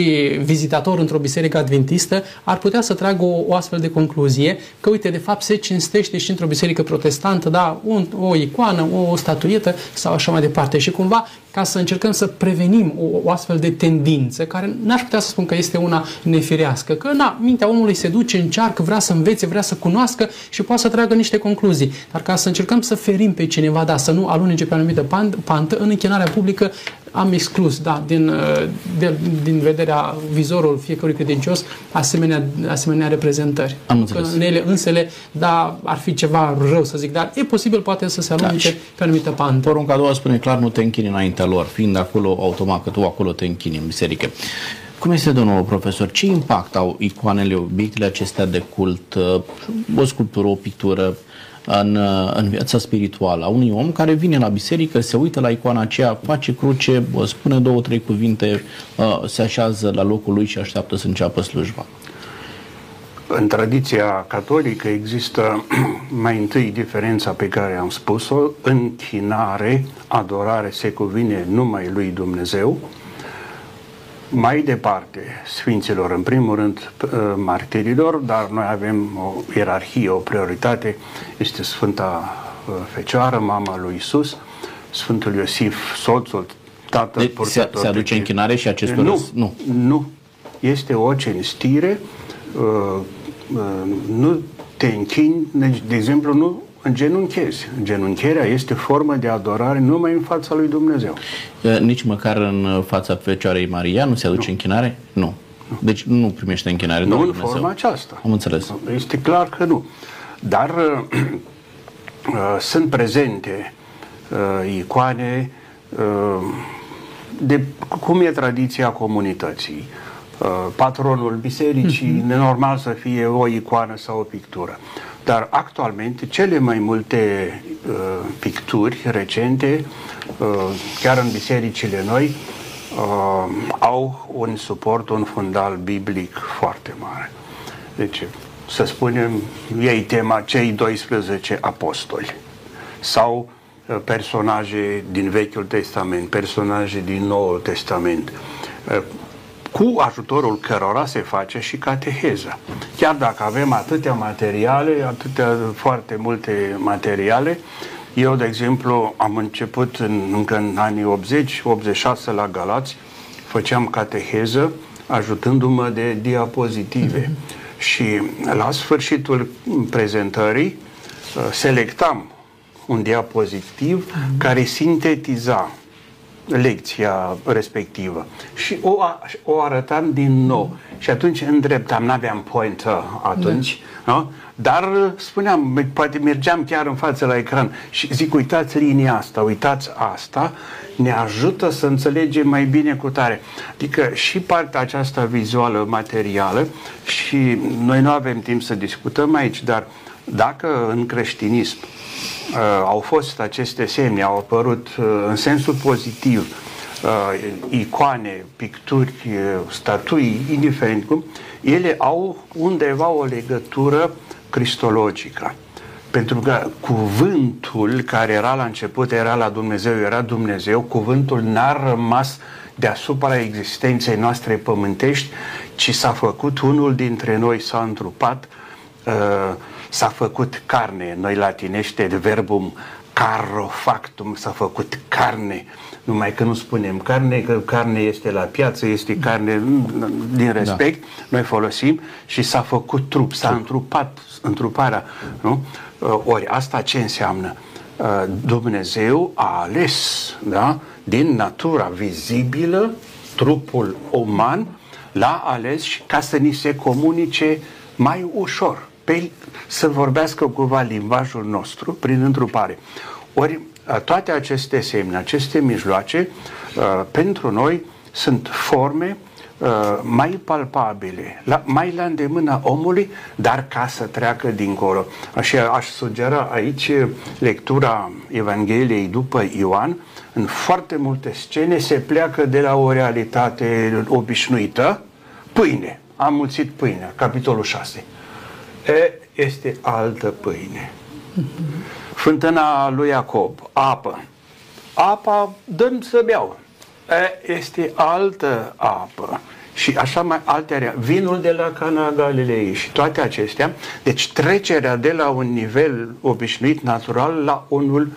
vizitator într-o biserică adventistă, ar putea să tragă o, o astfel de concluzie că, uite, de fapt se cinstește și într-o biserică protestantă, da, un, o icoană, o, o statuietă sau așa mai departe. Și cumva, ca să încercăm să prevenim o, o astfel de tendință, care n-aș putea să spun că este una nefirească, că, na, mintea omului se duce, încearcă, vrea să învețe, vrea să cunoască și poate să tragă niște concluzii. Dar ca să încercăm să ferim pe cineva, da, să nu alunece pe anumită pantă, în închinarea publică am exclus, da, din, uh, de, din vederea vizorul fiecărui credincios asemenea, asemenea reprezentări. Am înțeles. Că în ele însele, da, ar fi ceva rău să zic, dar e posibil poate să se alunece da, pe anumită pantă. Porunca a doua spune clar, nu te închini înaintea lor, fiind acolo automat că tu acolo te închini în biserică. Cum este, domnul profesor, ce impact au icoanele, obiectele acestea de cult, uh, o sculptură, o pictură, în, în viața spirituală a unui om care vine la biserică, se uită la icoana aceea, face cruce, spune două, trei cuvinte, uh, se așează la locul lui și așteaptă să înceapă slujba. În tradiția catolică există mai întâi diferența pe care am spus-o, închinare, adorare se cuvine numai lui Dumnezeu, mai departe Sfinților, în primul rând uh, martirilor, dar noi avem o ierarhie, o prioritate, este Sfânta uh, Fecioară, mama lui Isus, Sfântul Iosif, soțul, tatăl deci se, se aduce închinare și acestor nu, nu, nu. Este o cinstire, uh, uh, nu te închini, deci, de exemplu, nu îngenunchezi. Genuncherea este formă de adorare numai în fața lui Dumnezeu. Nici măcar în fața Fecioarei Maria nu se aduce nu. închinare? Nu. nu. Deci nu primește închinare. Nu în Dumnezeu. forma aceasta. Am înțeles. Este clar că nu. Dar uh, uh, sunt prezente uh, icoane uh, de cum e tradiția comunității. Uh, patronul bisericii, mm-hmm. nenormal să fie o icoană sau o pictură. Dar actualmente cele mai multe uh, picturi recente, uh, chiar în bisericile noi, uh, au un suport, un fundal biblic foarte mare. Deci, să spunem, ei tema cei 12 apostoli sau uh, personaje din Vechiul Testament, personaje din Noul Testament, uh, cu ajutorul cărora se face și cateheza. Chiar dacă avem atâtea materiale, atâtea foarte multe materiale, eu, de exemplu, am început în, încă în anii 80-86 la Galați, făceam cateheză ajutându-mă de diapozitive. Mm-hmm. Și la sfârșitul prezentării uh, selectam un diapozitiv mm-hmm. care sintetiza lecția respectivă. Și o, o arătam din nou. Și atunci îndreptam, n-aveam pointer atunci, da. nu? dar spuneam, poate mergeam chiar în față la ecran și zic, uitați linia asta, uitați asta, ne ajută să înțelegem mai bine cu tare. Adică și partea aceasta vizuală, materială și noi nu avem timp să discutăm aici, dar dacă în creștinism uh, au fost aceste semne, au apărut uh, în sensul pozitiv, uh, icoane, picturi, uh, statui, indiferent cum, ele au undeva o legătură cristologică. Pentru că cuvântul care era la început, era la Dumnezeu, era Dumnezeu, cuvântul n-a rămas deasupra existenței noastre pământești, ci s-a făcut unul dintre noi, s-a întrupat, uh, s-a făcut carne, noi latinește de verbum carofactum, s-a făcut carne, numai că nu spunem carne, că carne este la piață, este carne din respect, da. noi folosim și s-a făcut trup, s-a întrupat, întruparea, nu? Uh, ori asta ce înseamnă? Uh, Dumnezeu a ales, da? Din natura vizibilă, trupul uman, l-a ales ca să ni se comunice mai ușor pe, să vorbească cumva limbajul nostru prin întrupare. Ori toate aceste semne, aceste mijloace, pentru noi sunt forme mai palpabile, la, mai la îndemâna omului, dar ca să treacă dincolo. Așa aș sugera aici lectura Evangheliei după Ioan, în foarte multe scene se pleacă de la o realitate obișnuită, pâine, am mulțit pâinea, capitolul 6. E, este altă pâine. Fântâna lui Iacob, apă. Apa dăm să beau. E, este altă apă. Și așa mai alte vinul de la Cana Galilei și toate acestea. Deci trecerea de la un nivel obișnuit, natural, la unul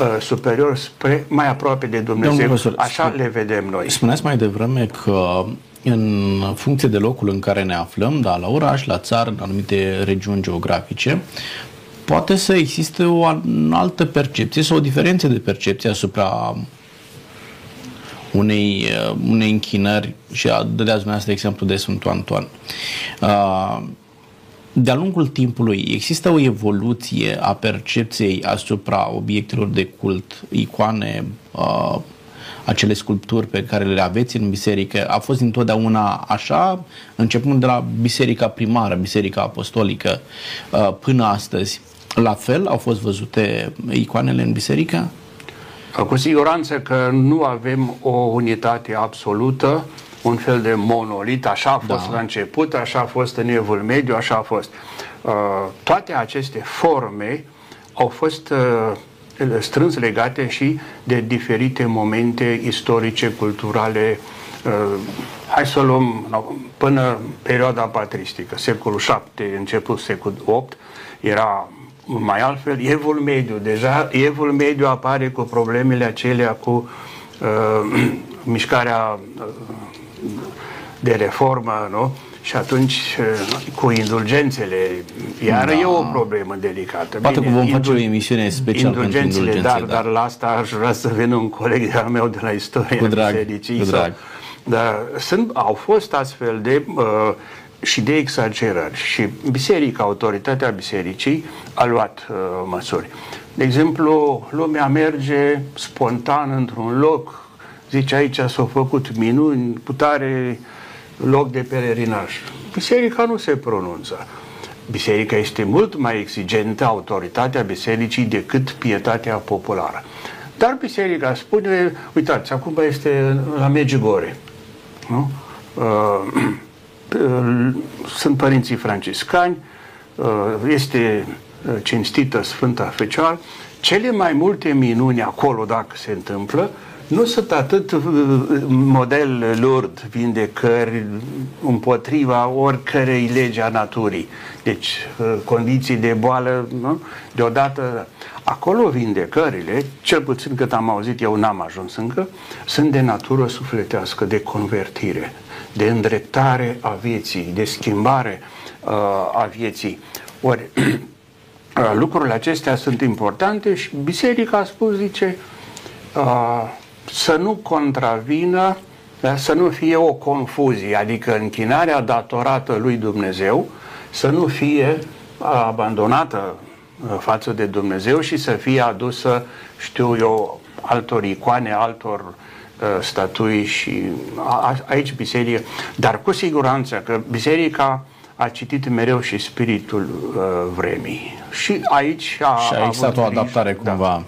uh, superior spre mai aproape de Dumnezeu. Profesor, așa le vedem noi. Spuneați mai devreme că în funcție de locul în care ne aflăm, da, la oraș, la țară, în anumite regiuni geografice, poate să existe o altă percepție sau o diferență de percepție asupra unei, uh, unei închinări și a dădeați dumneavoastră exemplu de Sfântul Antoan. Uh, de-a lungul timpului există o evoluție a percepției asupra obiectelor de cult, icoane, uh, acele sculpturi pe care le aveți în biserică, a fost întotdeauna așa, începând de la biserica primară, biserica apostolică, uh, până astăzi. La fel au fost văzute icoanele în biserică? Cu siguranță că nu avem o unitate absolută, un fel de monolit, așa a fost da. la început, așa a fost în evul mediu, așa a fost. Uh, toate aceste forme au fost uh, strâns legate și de diferite momente istorice, culturale. Uh, hai să luăm până perioada patristică, secolul 7, început secolul 8, era mai altfel, evul mediu. Deja evul mediu apare cu problemele acelea cu uh, mișcarea uh, de reformă, nu? Și atunci, uh, cu indulgențele, iar da. e o problemă delicată. Poate că vom face o emisiune specială pentru indulgențe. Dar, da. dar la asta aș vrea să vină un coleg de-al meu de la istoria cu drag, bisericii. Cu drag. Dar sunt, au fost astfel de uh, și de exagerări. Și biserica, autoritatea bisericii, a luat uh, măsuri. De exemplu, lumea merge spontan într-un loc, zice aici s-au făcut minuni, putare loc de pelerinaj. Biserica nu se pronunță. Biserica este mult mai exigentă, autoritatea bisericii, decât pietatea populară. Dar biserica spune, uitați, acum este la Megigore. Nu? Uh, sunt părinții franciscani, uh, este uh, cinstită Sfânta Fecioară. Cele mai multe minuni acolo, dacă se întâmplă, nu sunt atât uh, model lord, vindecări împotriva oricărei lege a naturii. Deci, condiții de boală, nu? deodată, acolo vindecările, cel puțin cât am auzit, eu n-am ajuns încă, sunt de natură sufletească, de convertire de îndreptare a vieții, de schimbare uh, a vieții. Ori uh, lucrurile acestea sunt importante și biserica a spus, zice, uh, să nu contravină, da, să nu fie o confuzie, adică închinarea datorată lui Dumnezeu să nu fie abandonată uh, față de Dumnezeu și să fie adusă, știu eu, altor icoane, altor uh, statui și a, aici biserică, dar cu siguranță că biserica a citit mereu și spiritul uh, vremii. Și aici a Și a existat o adaptare da. cumva,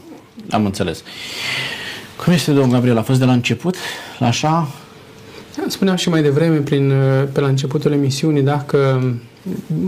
am înțeles. Cum este, domnul Gabriel? A fost de la început, la așa? Spuneam și mai devreme, prin, pe la începutul emisiunii, dacă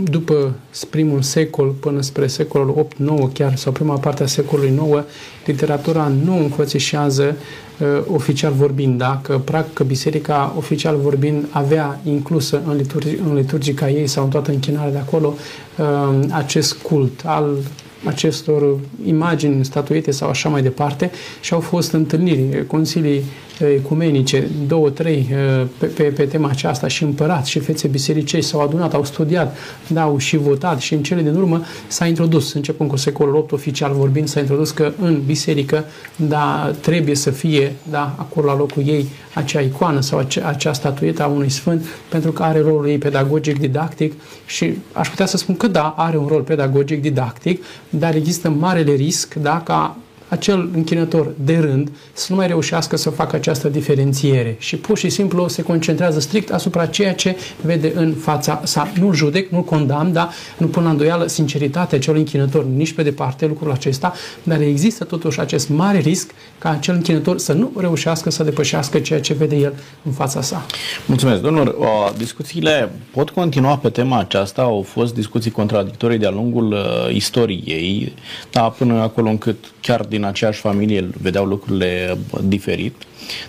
după primul secol până spre secolul 8-9 chiar, sau prima parte a secolului 9, literatura nu înfățișează uh, oficial vorbind, dacă practic biserica oficial vorbind avea inclusă în, liturgi, în liturgica ei sau în toată închinarea de acolo uh, acest cult al acestor imagini statuite sau așa mai departe și au fost întâlniri, consilii ecumenice, două, trei uh, pe, pe, pe tema aceasta și împărați și fețe bisericei s-au adunat, au studiat, da, au și votat și în cele din urmă s-a introdus, începând cu secolul 8 oficial vorbind, s-a introdus că în biserică, da, trebuie să fie, da, acolo la locul ei acea icoană sau acea, acea statuetă a unui sfânt, pentru că are rolul ei pedagogic, didactic și aș putea să spun că da, are un rol pedagogic, didactic, dar există marele risc, da, ca acel închinător de rând să nu mai reușească să facă această diferențiere și pur și simplu se concentrează strict asupra ceea ce vede în fața sa. Nu judec, nu condamn, dar nu pun la îndoială sinceritatea celui închinător nici pe departe lucrul acesta, dar există totuși acest mare risc ca acel închinător să nu reușească să depășească ceea ce vede el în fața sa. Mulțumesc, domnul. Discuțiile pot continua pe tema aceasta. Au fost discuții contradictorii de-a lungul uh, istoriei, dar până acolo încât chiar din aceeași familie vedeau lucrurile diferit.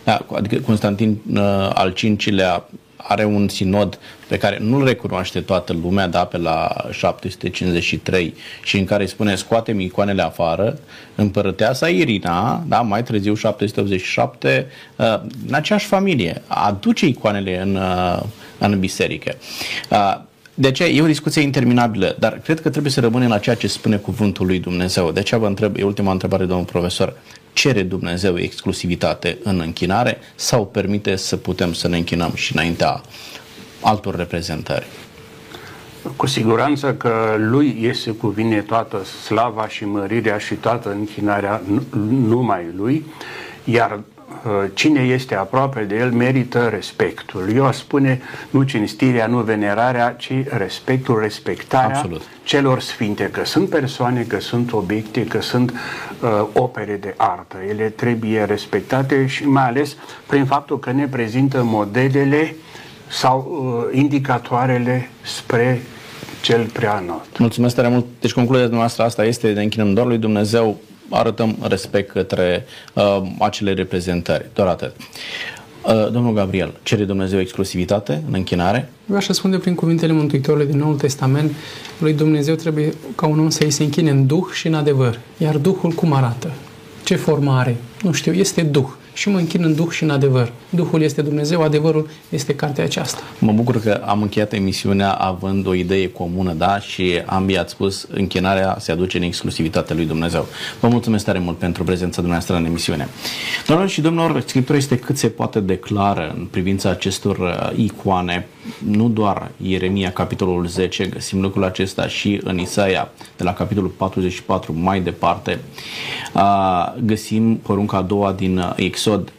Da, adică Constantin uh, al V-lea are un sinod pe care nu-l recunoaște toată lumea, da, pe la 753 și în care spune scoatem icoanele afară, împărăteasa Irina, da, mai târziu 787, uh, în aceeași familie, aduce icoanele în, uh, în biserică. De aceea e o discuție interminabilă, dar cred că trebuie să rămânem la ceea ce spune cuvântul lui Dumnezeu. De aceea vă întreb, e ultima întrebare, domnul profesor, cere Dumnezeu exclusivitate în închinare sau permite să putem să ne închinăm și înaintea altor reprezentări? Cu siguranță că lui este cuvine toată slava și mărirea și toată închinarea numai lui, iar Uh, cine este aproape de el merită respectul. Eu aș spune nu cinstirea, nu venerarea, ci respectul, respectarea Absolut. celor sfinte, că sunt persoane, că sunt obiecte, că sunt uh, opere de artă. Ele trebuie respectate și mai ales prin faptul că ne prezintă modelele sau uh, indicatoarele spre cel prea înalt. Mulțumesc tare mult. Deci concluzia noastră asta este de închinăm doar lui Dumnezeu arătăm respect către uh, acele reprezentări. Doar atât. Uh, domnul Gabriel, cere Dumnezeu exclusivitate în închinare? Eu aș răspunde prin cuvintele Mântuitorului din Noul Testament. Lui Dumnezeu trebuie ca un om să îi se închine în Duh și în adevăr. Iar Duhul cum arată? Ce formă are? Nu știu, este Duh și mă închin în Duh și în adevăr. Duhul este Dumnezeu, adevărul este cartea aceasta. Mă bucur că am încheiat emisiunea având o idee comună, da? Și ambii ați spus, închinarea se aduce în exclusivitatea lui Dumnezeu. Vă mulțumesc tare mult pentru prezența dumneavoastră în emisiune. Doamnelor și domnilor, Scriptura este cât se poate declară în privința acestor uh, icoane, nu doar Ieremia, capitolul 10, găsim lucrul acesta și în Isaia, de la capitolul 44 mai departe, uh, găsim porunca a doua din uh, Exod,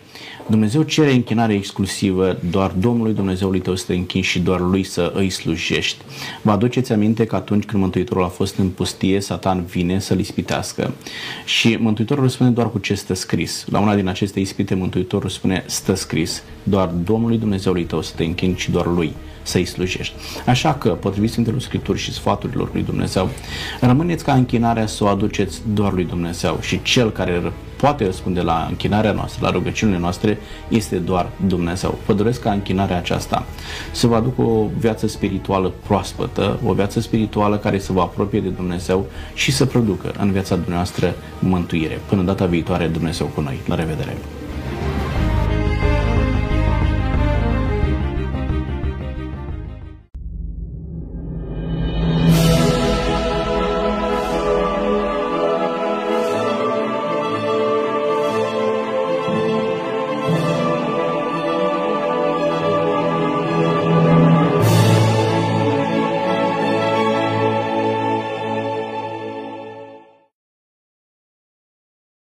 Dumnezeu cere închinare exclusivă, doar Domnului Dumnezeului tău să te închini și doar Lui să îi slujești. Vă aduceți aminte că atunci când Mântuitorul a fost în pustie, Satan vine să-l ispitească și Mântuitorul spune doar cu ce stă scris. La una din aceste ispite Mântuitorul spune stă scris, doar Domnului Dumnezeului tău să te închini și doar Lui să-i slujești. Așa că, potrivit Sfintelor Scripturi și sfaturilor lui Dumnezeu, rămâneți ca închinarea să o aduceți doar lui Dumnezeu și Cel care poate răspunde la închinarea noastră, la rugăciunile noastre, este doar Dumnezeu. Vă doresc ca închinarea aceasta să vă aducă o viață spirituală proaspătă, o viață spirituală care să vă apropie de Dumnezeu și să producă în viața dumneavoastră mântuire. Până data viitoare, Dumnezeu cu noi. La revedere!